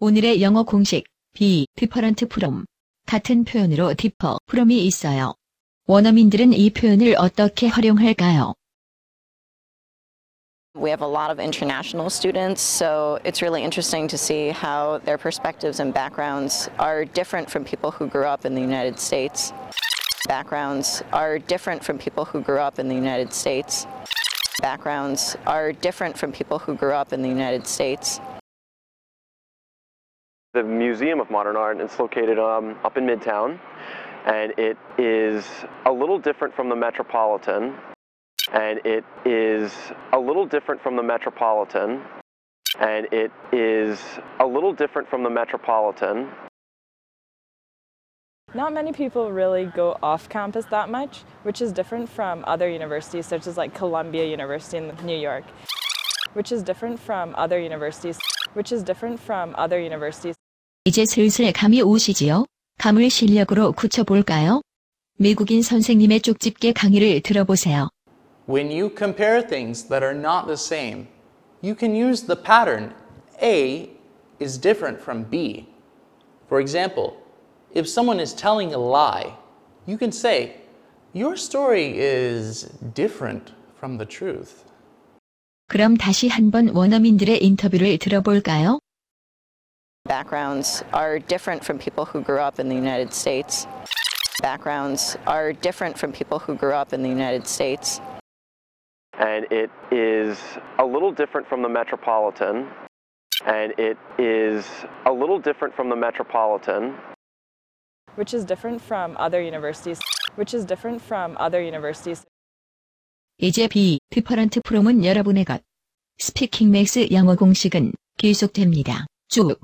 오늘의 영어 공식 be different from 같은 표현으로 differ from이 있어요. 원어민들은 이 표현을 어떻게 활용할까요? We have a lot of international students, so it's really interesting to see how their perspectives and backgrounds are different from people who grew up in the United States. Backgrounds are different from people who grew up in the United States. Backgrounds are different from people who grew up in the United States. The Museum of Modern Art is located um, up in Midtown, and it is a little different from the Metropolitan. And it is a little different from the Metropolitan. And it is a little different from the Metropolitan. Not many people really go off campus that much, which is different from other universities, such as like Columbia University in New York, which is different from other universities, which is different from other universities. 이제 슬슬 감이 오시지요? 감을 실력으로 굳혀볼까요? 미국인 선생님의 쪽집게 강의를 들어보세요. When you compare things that are not the same, you can use the pattern A is different from B. For example, if someone is telling a lie, you can say, Your story is different from the truth. 그럼 다시 한번 원어민들의 인터뷰를 들어볼까요? Backgrounds are different from people who grew up in the United States. Backgrounds are different from people who grew up in the United States. And it is a little different from the Metropolitan. And it is a little different from the Metropolitan. which is different from other universities, which is different from other universities. 이제 be different from은 여러분의 것. 스피킹 맥스 영어 공식은 계속됩니다. 쭉